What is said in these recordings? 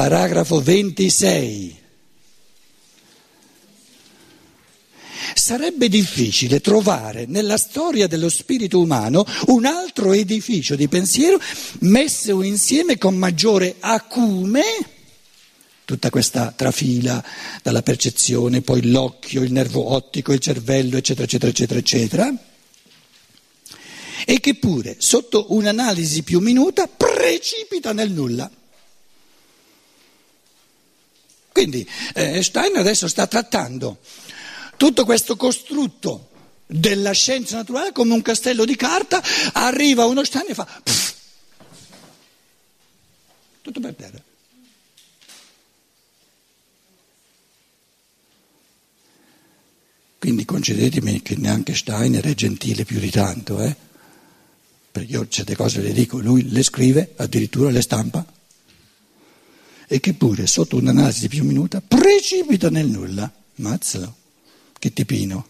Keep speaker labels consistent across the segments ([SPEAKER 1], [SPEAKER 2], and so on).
[SPEAKER 1] paragrafo 26. Sarebbe difficile trovare nella storia dello spirito umano un altro edificio di pensiero messo insieme con maggiore acume, tutta questa trafila dalla percezione, poi l'occhio, il nervo ottico, il cervello, eccetera, eccetera, eccetera, eccetera, e che pure sotto un'analisi più minuta precipita nel nulla. Quindi eh, Stein adesso sta trattando tutto questo costrutto della scienza naturale come un castello di carta, arriva uno Stein e fa pff, tutto per terra. Quindi concedetemi che neanche Steiner è gentile più di tanto, eh? perché io certe cose le dico, lui le scrive, addirittura le stampa, e che pure sotto un'analisi più minuta precipita nel nulla. Mazzalo. Che tipino.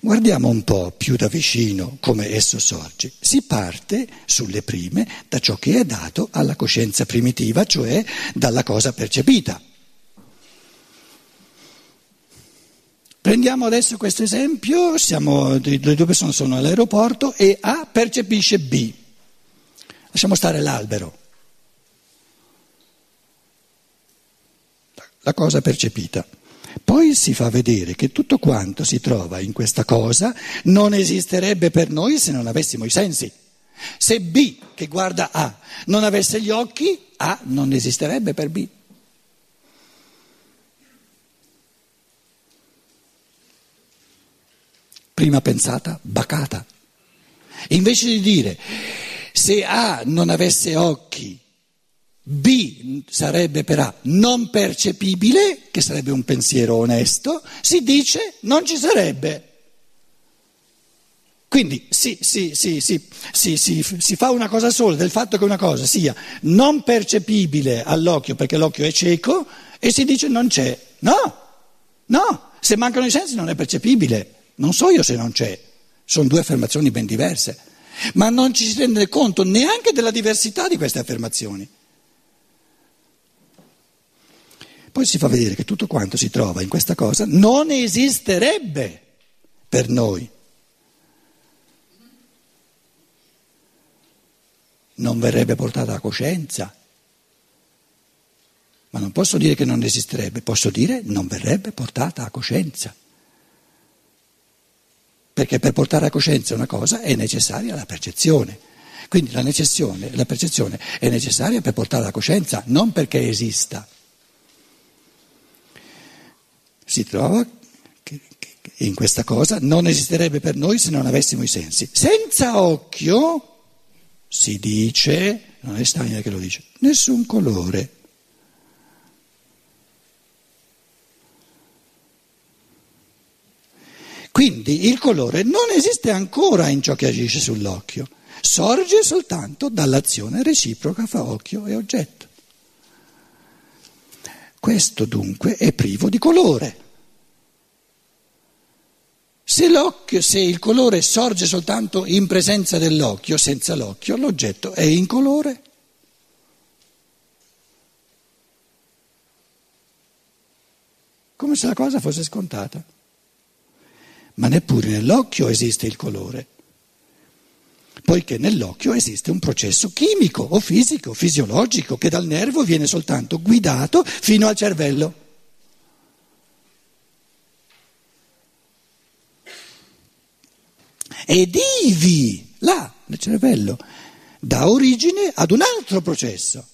[SPEAKER 1] Guardiamo un po' più da vicino come esso sorge. Si parte sulle prime da ciò che è dato alla coscienza primitiva, cioè dalla cosa percepita. Prendiamo adesso questo esempio, siamo, le due persone sono all'aeroporto e A percepisce B. Lasciamo stare l'albero. La cosa percepita. Poi si fa vedere che tutto quanto si trova in questa cosa non esisterebbe per noi se non avessimo i sensi. Se B, che guarda A, non avesse gli occhi, A non esisterebbe per B. Prima pensata, bacata. Invece di dire se A non avesse occhi B sarebbe per A non percepibile, che sarebbe un pensiero onesto, si dice non ci sarebbe. Quindi si, si, si, si, fa una cosa sola del fatto che una cosa sia non percepibile all'occhio perché l'occhio è cieco e si dice non c'è. No, no, se mancano i sensi non è percepibile. Non so io se non c'è. Sono due affermazioni ben diverse. Ma non ci si rende conto neanche della diversità di queste affermazioni. Poi si fa vedere che tutto quanto si trova in questa cosa non esisterebbe per noi. Non verrebbe portata a coscienza. Ma non posso dire che non esisterebbe, posso dire non verrebbe portata a coscienza. Perché per portare a coscienza una cosa è necessaria la percezione. Quindi la, la percezione è necessaria per portare a coscienza, non perché esista si trova che, in questa cosa non esisterebbe per noi se non avessimo i sensi. Senza occhio, si dice, non è Steiner che lo dice, nessun colore. Quindi il colore non esiste ancora in ciò che agisce sull'occhio, sorge soltanto dall'azione reciproca fra occhio e oggetto. Questo dunque è privo di colore. Se, se, il colore sorge soltanto in presenza dell'occhio, senza l'occhio, l'oggetto è incolore. Come se la cosa fosse scontata. Ma neppure nell'occhio esiste il colore poiché nell'occhio esiste un processo chimico o fisico, fisiologico, che dal nervo viene soltanto guidato fino al cervello. Ed ivi, là, nel cervello, dà origine ad un altro processo.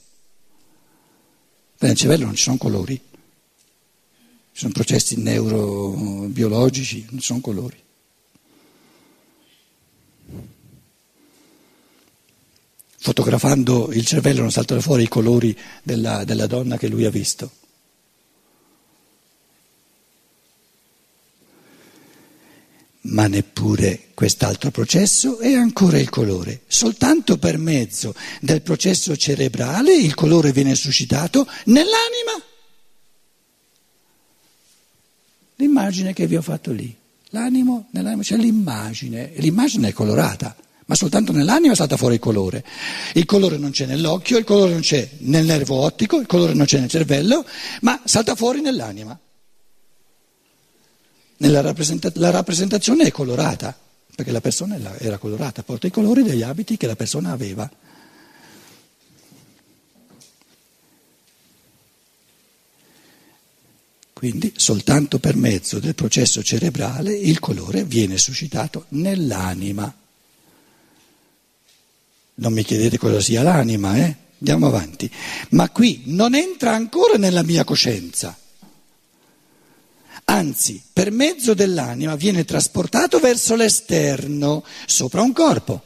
[SPEAKER 1] Nel cervello non ci sono colori, ci sono processi neurobiologici, non ci sono colori. fotografando il cervello non saltano fuori i colori della, della donna che lui ha visto. Ma neppure quest'altro processo è ancora il colore. Soltanto per mezzo del processo cerebrale il colore viene suscitato nell'anima. L'immagine che vi ho fatto lì. L'animo, nell'anima c'è l'immagine, e l'immagine è colorata ma soltanto nell'anima salta fuori il colore. Il colore non c'è nell'occhio, il colore non c'è nel nervo ottico, il colore non c'è nel cervello, ma salta fuori nell'anima. Rappresenta- la rappresentazione è colorata, perché la persona era colorata, porta i colori degli abiti che la persona aveva. Quindi soltanto per mezzo del processo cerebrale il colore viene suscitato nell'anima. Non mi chiedete cosa sia l'anima, eh? Andiamo avanti. Ma qui non entra ancora nella mia coscienza. Anzi, per mezzo dell'anima viene trasportato verso l'esterno, sopra un corpo.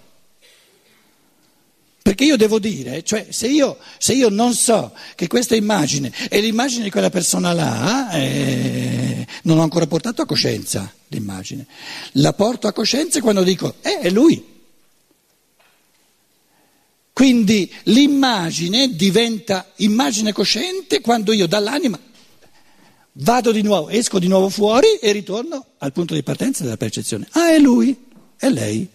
[SPEAKER 1] Perché io devo dire, cioè se io, se io, non so che questa immagine è l'immagine di quella persona là, eh, non ho ancora portato a coscienza l'immagine. La porto a coscienza quando dico, eh, è lui. Quindi l'immagine diventa immagine cosciente quando io dall'anima vado di nuovo, esco di nuovo fuori e ritorno al punto di partenza della percezione. Ah, è lui, è lei.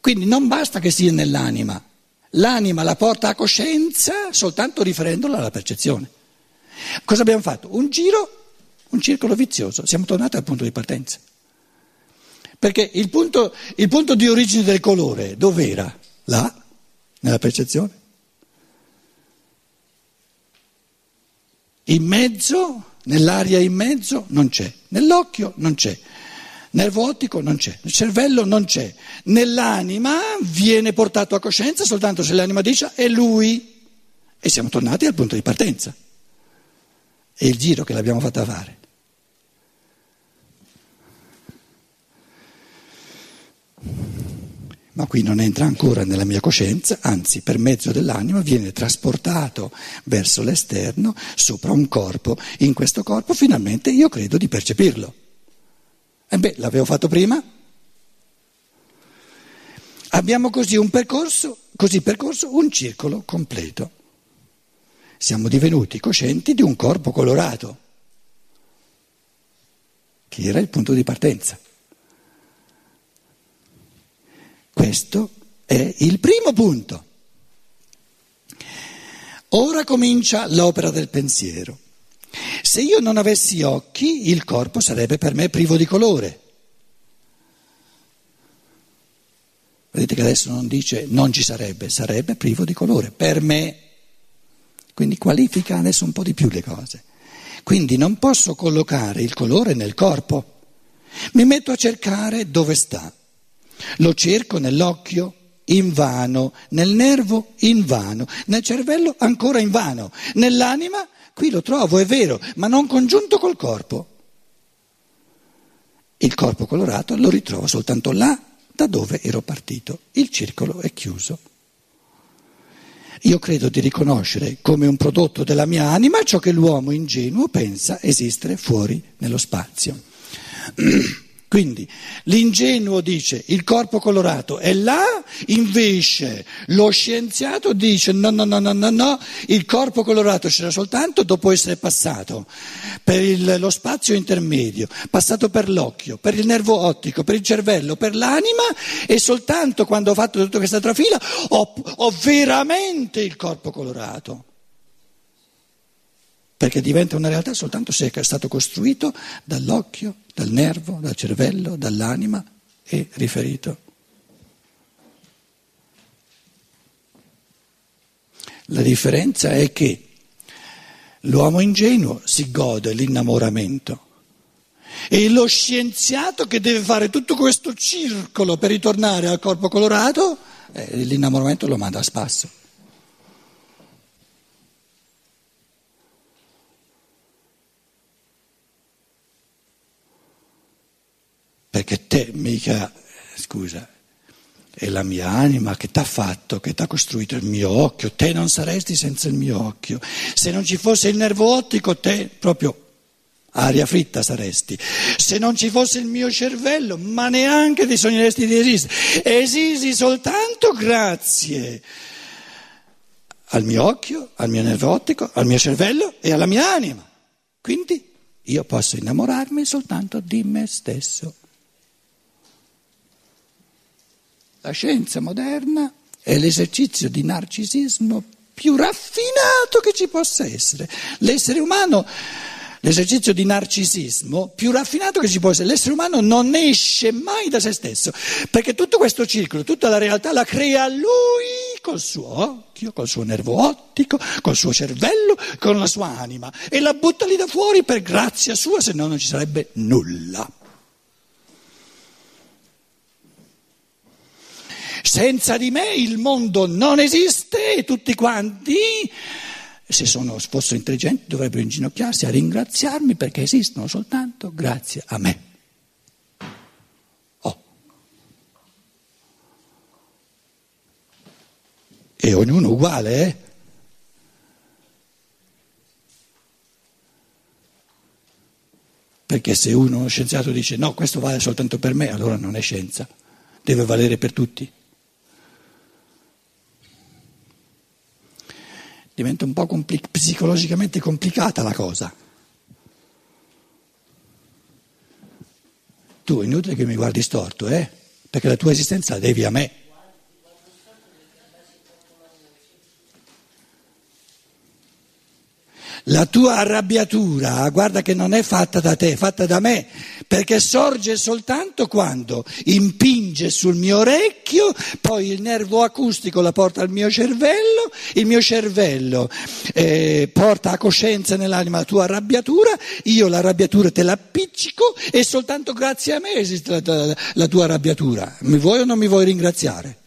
[SPEAKER 1] Quindi non basta che sia nell'anima, l'anima la porta a coscienza soltanto riferendola alla percezione. Cosa abbiamo fatto? Un giro, un circolo vizioso, siamo tornati al punto di partenza. Perché il punto, il punto di origine del colore dov'era? Là, nella percezione. In mezzo, nell'aria in mezzo non c'è, nell'occhio non c'è. Nervo ottico non c'è, nel cervello non c'è, nell'anima viene portato a coscienza soltanto se l'anima dice è lui e siamo tornati al punto di partenza. È il giro che l'abbiamo fatta fare. Ma qui non entra ancora nella mia coscienza, anzi per mezzo dell'anima viene trasportato verso l'esterno, sopra un corpo. In questo corpo finalmente io credo di percepirlo. E beh, l'avevo fatto prima. Abbiamo così un percorso, così percorso un circolo completo. Siamo divenuti coscienti di un corpo colorato, che era il punto di partenza. Questo è il primo punto. Ora comincia l'opera del pensiero. Se io non avessi occhi, il corpo sarebbe per me privo di colore. Vedete che adesso non dice non ci sarebbe, sarebbe privo di colore, per me. Quindi qualifica adesso un po' di più le cose. Quindi non posso collocare il colore nel corpo. Mi metto a cercare dove sta. Lo cerco nell'occhio, invano, nel nervo, invano, nel cervello, ancora invano, nell'anima, Qui lo trovo, è vero, ma non congiunto col corpo. Il corpo colorato lo ritrovo soltanto là da dove ero partito. Il circolo è chiuso. Io credo di riconoscere come un prodotto della mia anima ciò che l'uomo ingenuo pensa esistere fuori nello spazio. Quindi l'ingenuo dice il corpo colorato è là, invece lo scienziato dice no, no, no, no, no, no, il corpo colorato c'era soltanto dopo essere passato per il, lo spazio intermedio, passato per l'occhio, per il nervo ottico, per il cervello, per l'anima e soltanto quando ho fatto tutta questa trafila ho, ho veramente il corpo colorato. Perché diventa una realtà soltanto se è stato costruito dall'occhio, dal nervo, dal cervello, dall'anima e riferito. La differenza è che l'uomo ingenuo si gode l'innamoramento e lo scienziato che deve fare tutto questo circolo per ritornare al corpo colorato, eh, l'innamoramento lo manda a spasso. Perché te mica, scusa, è la mia anima che ti ha fatto, che ti ha costruito il mio occhio, te non saresti senza il mio occhio. Se non ci fosse il nervo ottico, te proprio aria fritta saresti. Se non ci fosse il mio cervello, ma neanche ti sogneresti di esistere. Esisi soltanto grazie al mio occhio, al mio nervo ottico, al mio cervello e alla mia anima. Quindi io posso innamorarmi soltanto di me stesso. La scienza moderna è l'esercizio di narcisismo più raffinato che ci possa essere. L'essere umano, l'esercizio di narcisismo più raffinato che ci possa essere, l'essere umano non esce mai da se stesso, perché tutto questo circolo, tutta la realtà la crea lui col suo occhio, col suo nervo ottico, col suo cervello, con la sua anima e la butta lì da fuori per grazia sua, se no non ci sarebbe nulla. Senza di me il mondo non esiste e tutti quanti, se sono, fossero intelligenti, dovrebbero inginocchiarsi a ringraziarmi perché esistono soltanto grazie a me. Oh. E ognuno uguale, eh? Perché se uno scienziato dice no, questo vale soltanto per me, allora non è scienza, deve valere per tutti. Diventa un po' compli- psicologicamente complicata la cosa. Tu è inutile che mi guardi storto, eh? Perché la tua esistenza la devi a me. La tua arrabbiatura, guarda che non è fatta da te, è fatta da me, perché sorge soltanto quando impinge sul mio orecchio, poi il nervo acustico la porta al mio cervello, il mio cervello eh, porta a coscienza nell'anima la tua arrabbiatura, io l'arrabbiatura te la appiccico e soltanto grazie a me esiste la, la, la tua arrabbiatura. Mi vuoi o non mi vuoi ringraziare?